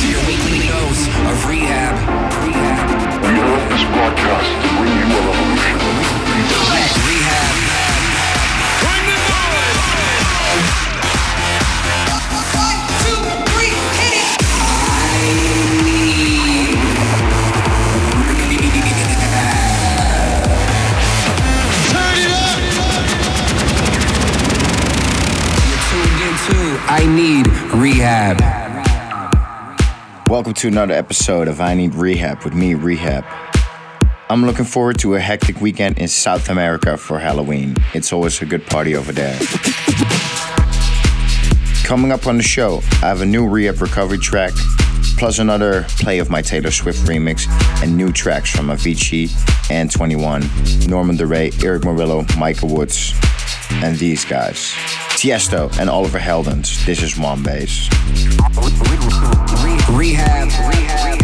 to your weekly dose of R3HAB. R3HAB. We hope this broadcast to bring you a Welcome to another episode of I Need R3HAB with me, R3HAB. I'm looking forward to a hectic weekend in South America for Halloween. It's always a good party over there. Coming up on the show, I have a new R3HAB recovery track, plus another play of my Taylor Swift remix, and new tracks from Avicii and 21, Norman Doray, Erick Morillo, Michael Woods, and these guys. Tiesto and Oliver Heldens. This is One Bass. R3HAB. R3HAB.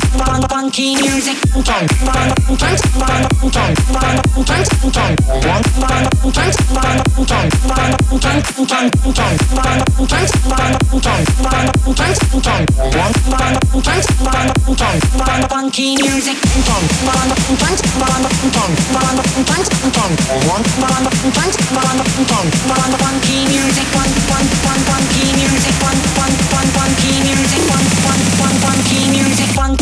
funky music funky music funky music funky music funky music funky music funky music funky music funky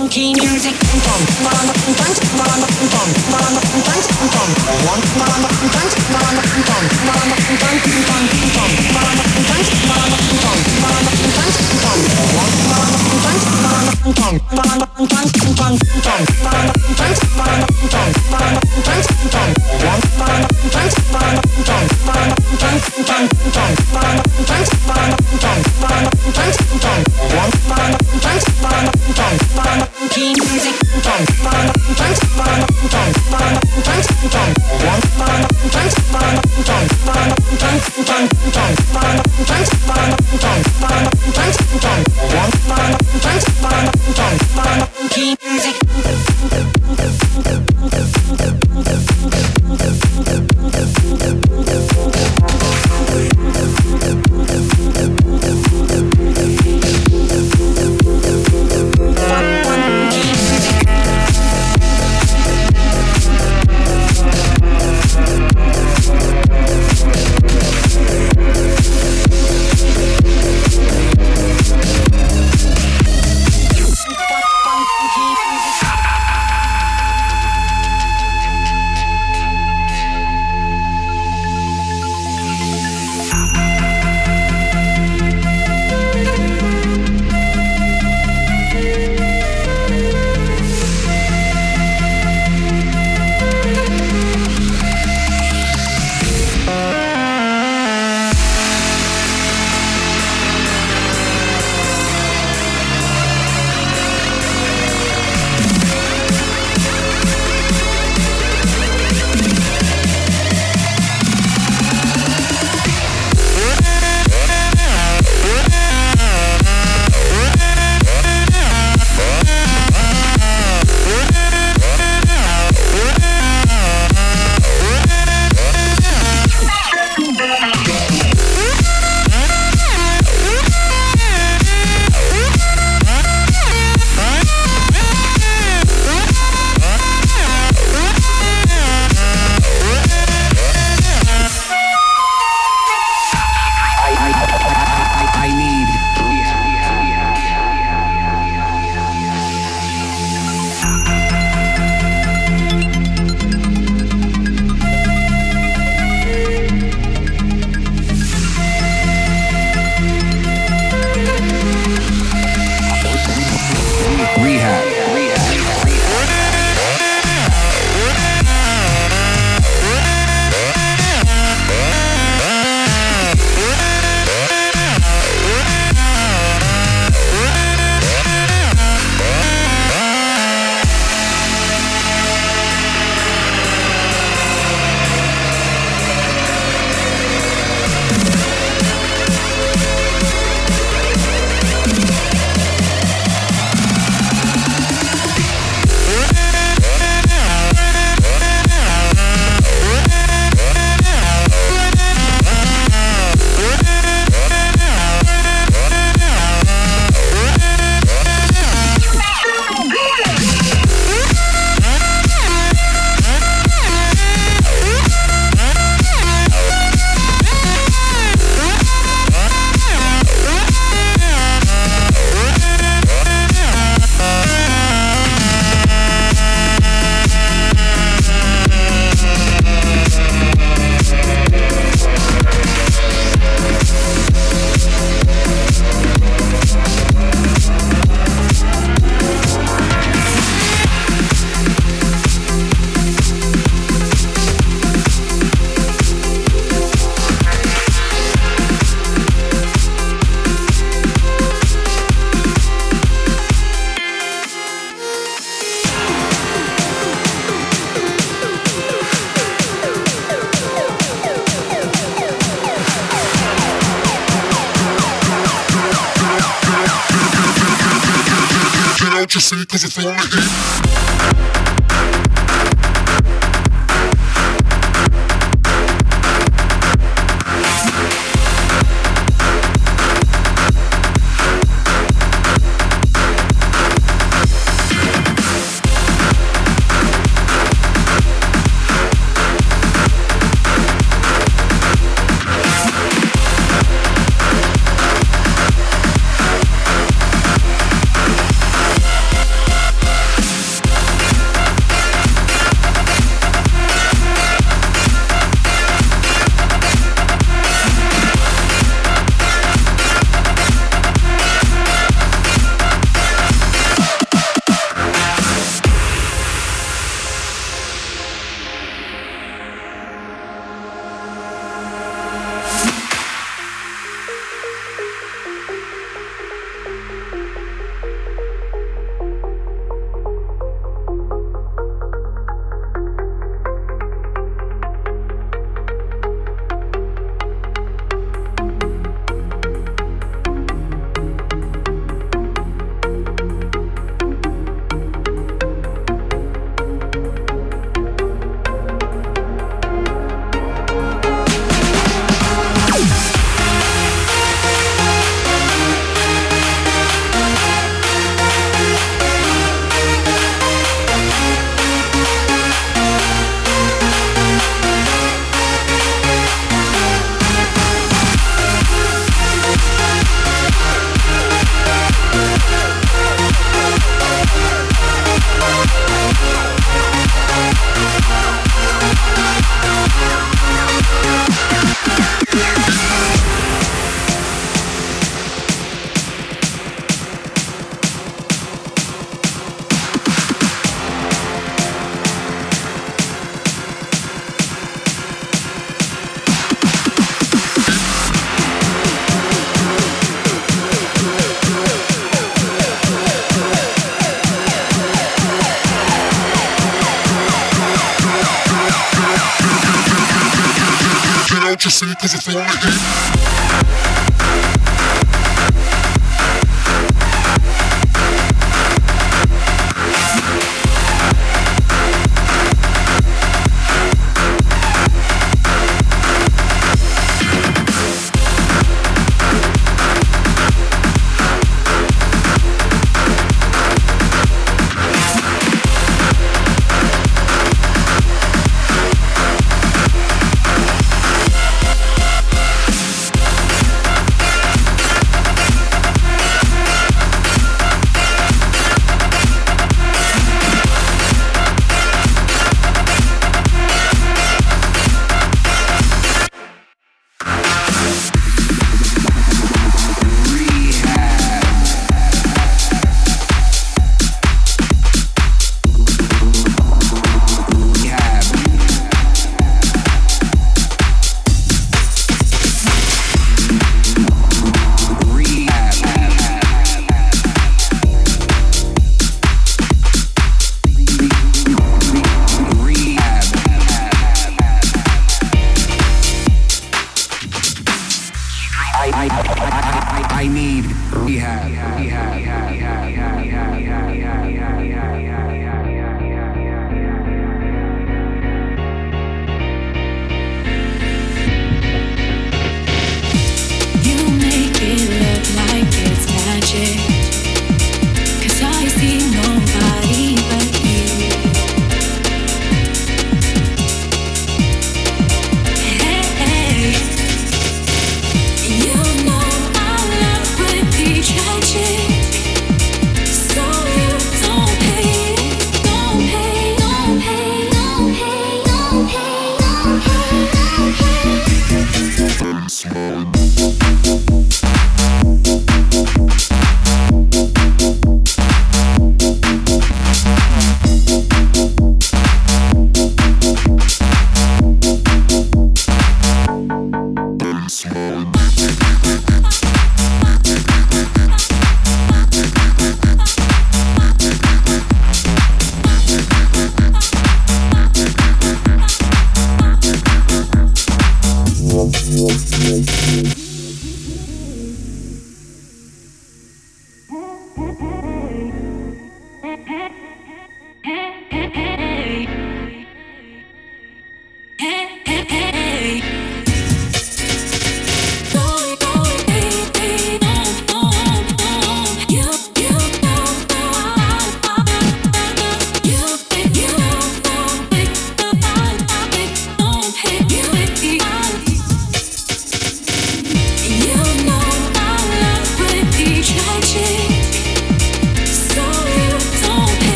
funky music.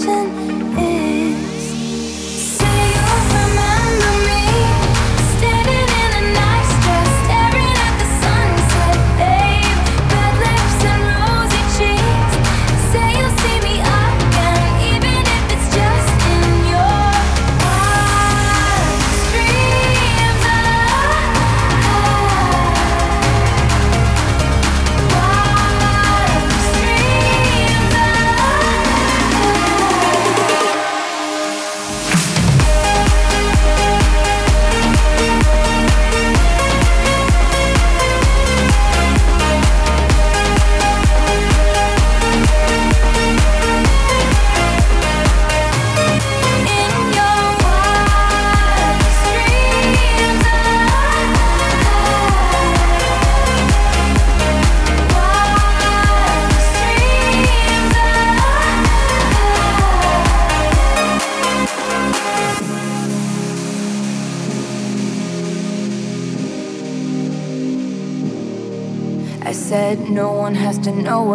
真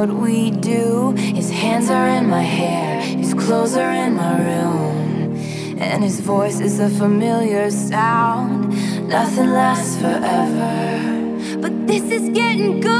what we do. His hands are in my hair, his clothes are in my room. And his voice is a familiar sound. Nothing lasts forever. But this is getting good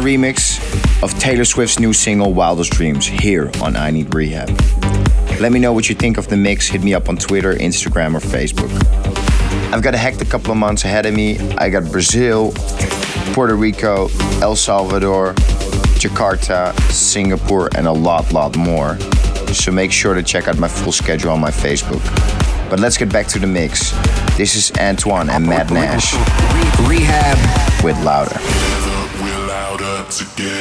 Remix of Taylor Swift's new single Wildest Dreams here on I Need R3HAB. Let me know what you think of the mix. Hit me up on Twitter, Instagram, or Facebook. I've got a hectic couple of months ahead of me. I got Brazil, Puerto Rico, El Salvador, Jakarta, Singapore, and a lot, lot more. So make sure to check out my full schedule on my Facebook. But let's get back to the mix. This is Antoine and Matt Nash. R3HAB with Louder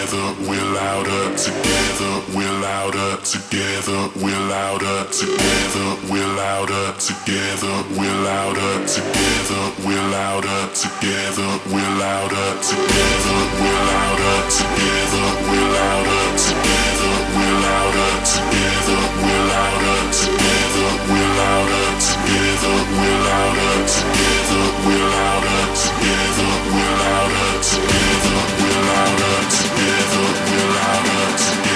together, we're louder, together, we're louder, together, we're louder, together, we're louder, together, we're louder, together, we're louder, together, we're louder, together, we're louder, together, we're louder, together, we're louder, together, we're louder, together, we're louder, together, we're louder, together, we're louder, together, we're louder, together, we're louder together, Planet.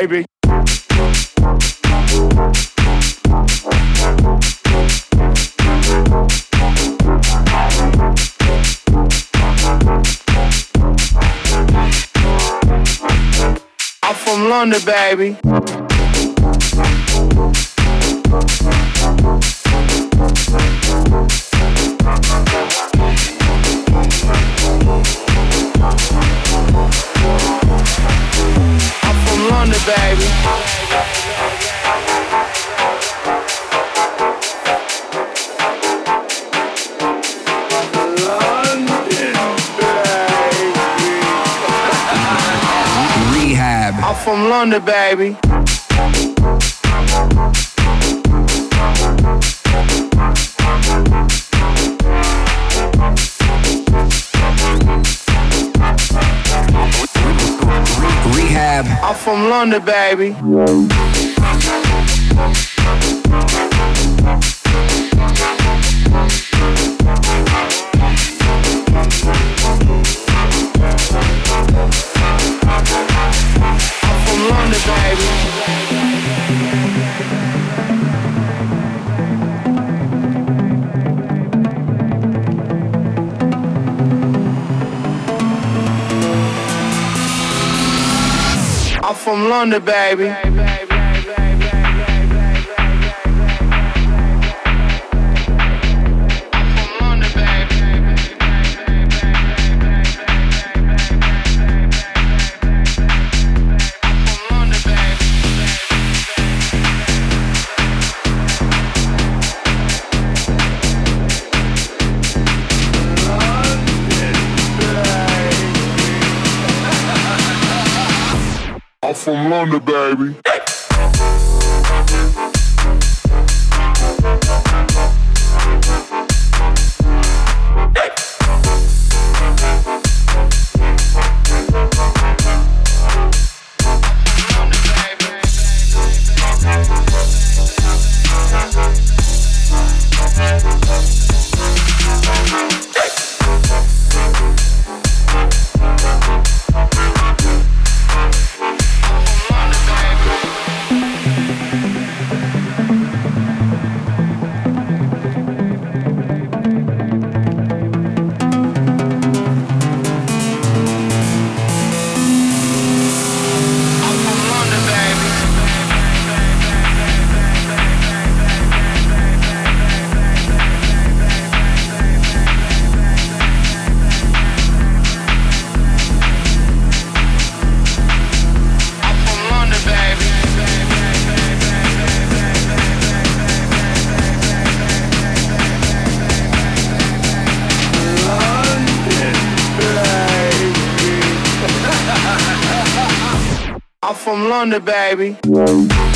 Baby. I'm from London, baby. London, baby. I'm from London, baby. London, baby. From London, baby. London, baby.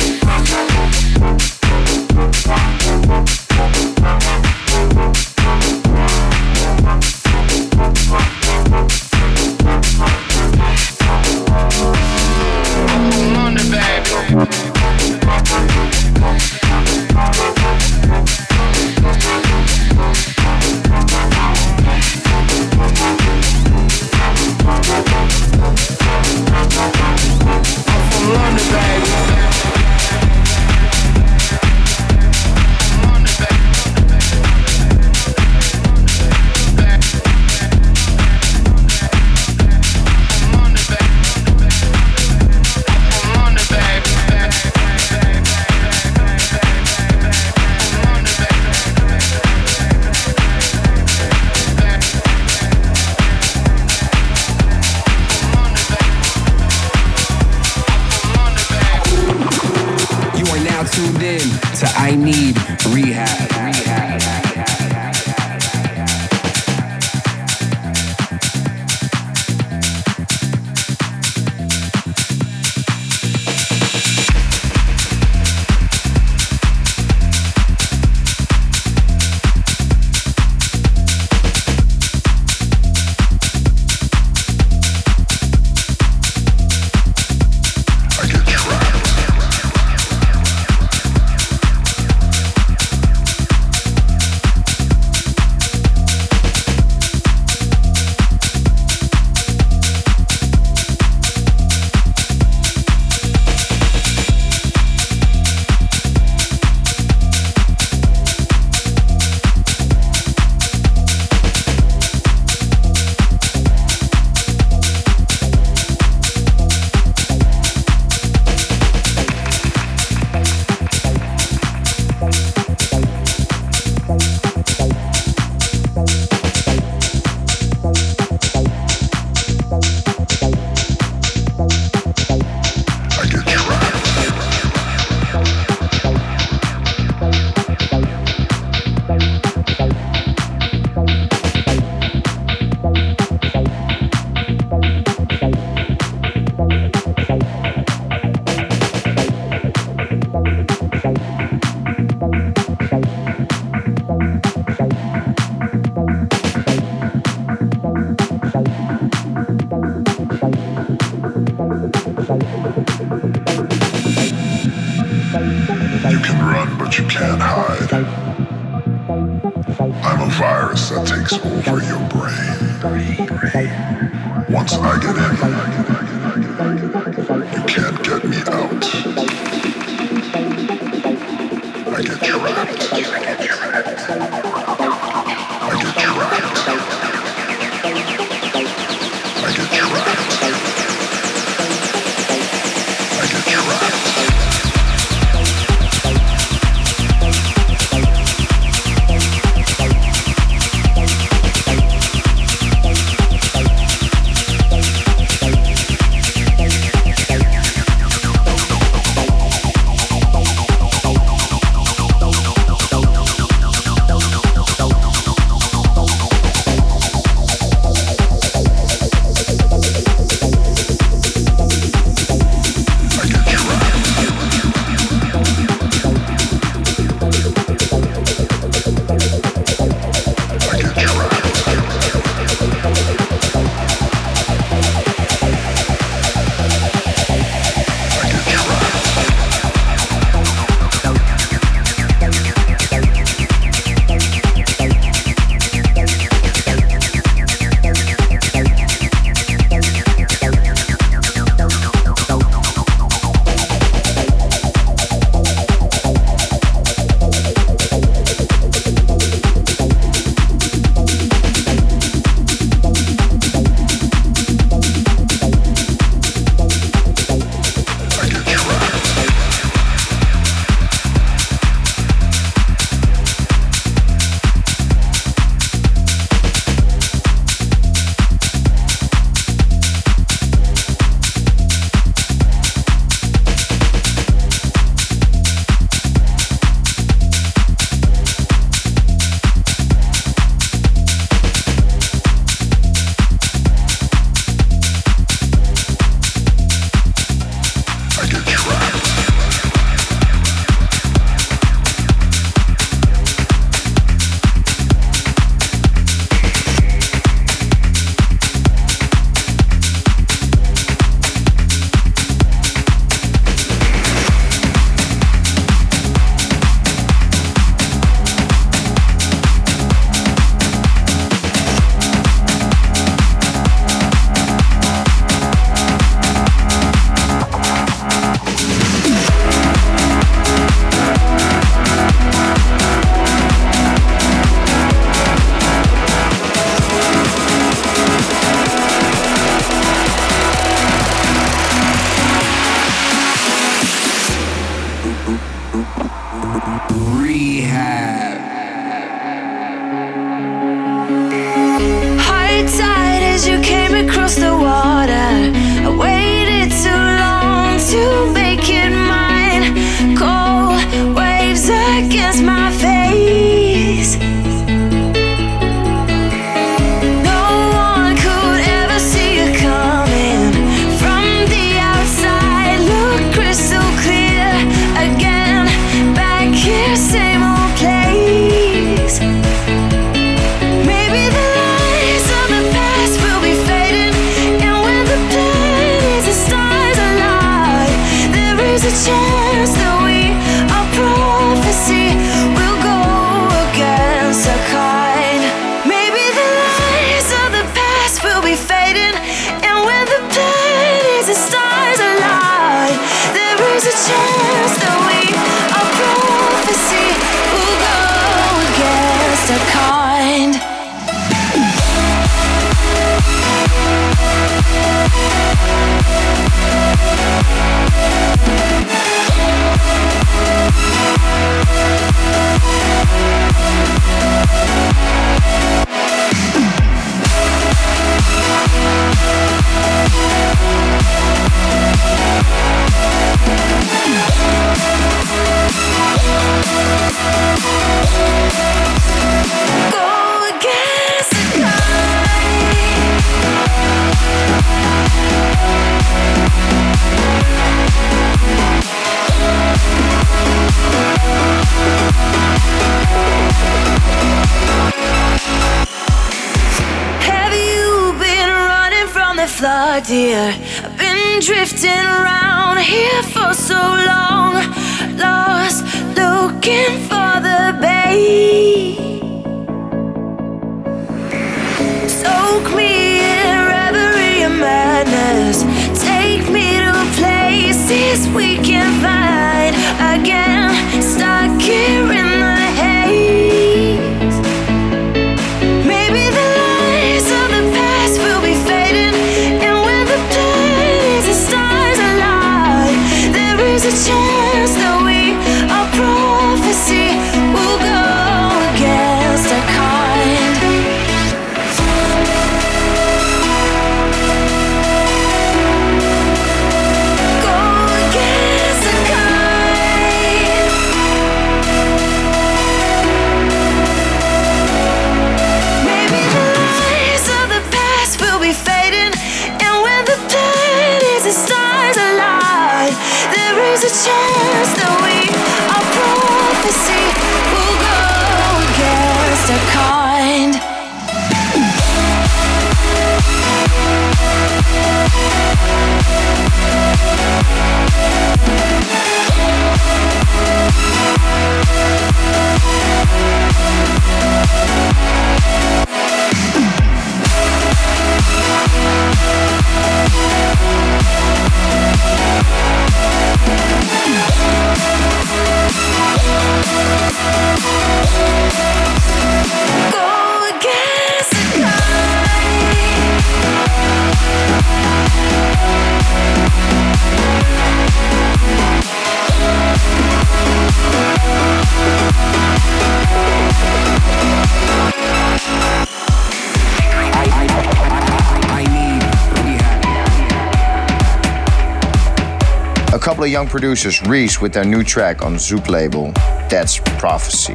Of young producers, Reese with their new track on Zoop label, That's Prophecy.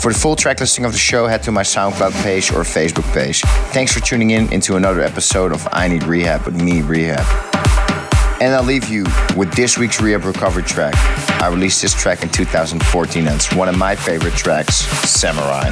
For the full track listing of the show, head to my SoundCloud page or Facebook page. Thanks for tuning in into another episode of I Need R3HAB with me, R3HAB. And I'll leave you with this week's R3HAB Recovery track. I released this track in 2014 and it's one of my favorite tracks, Samurai.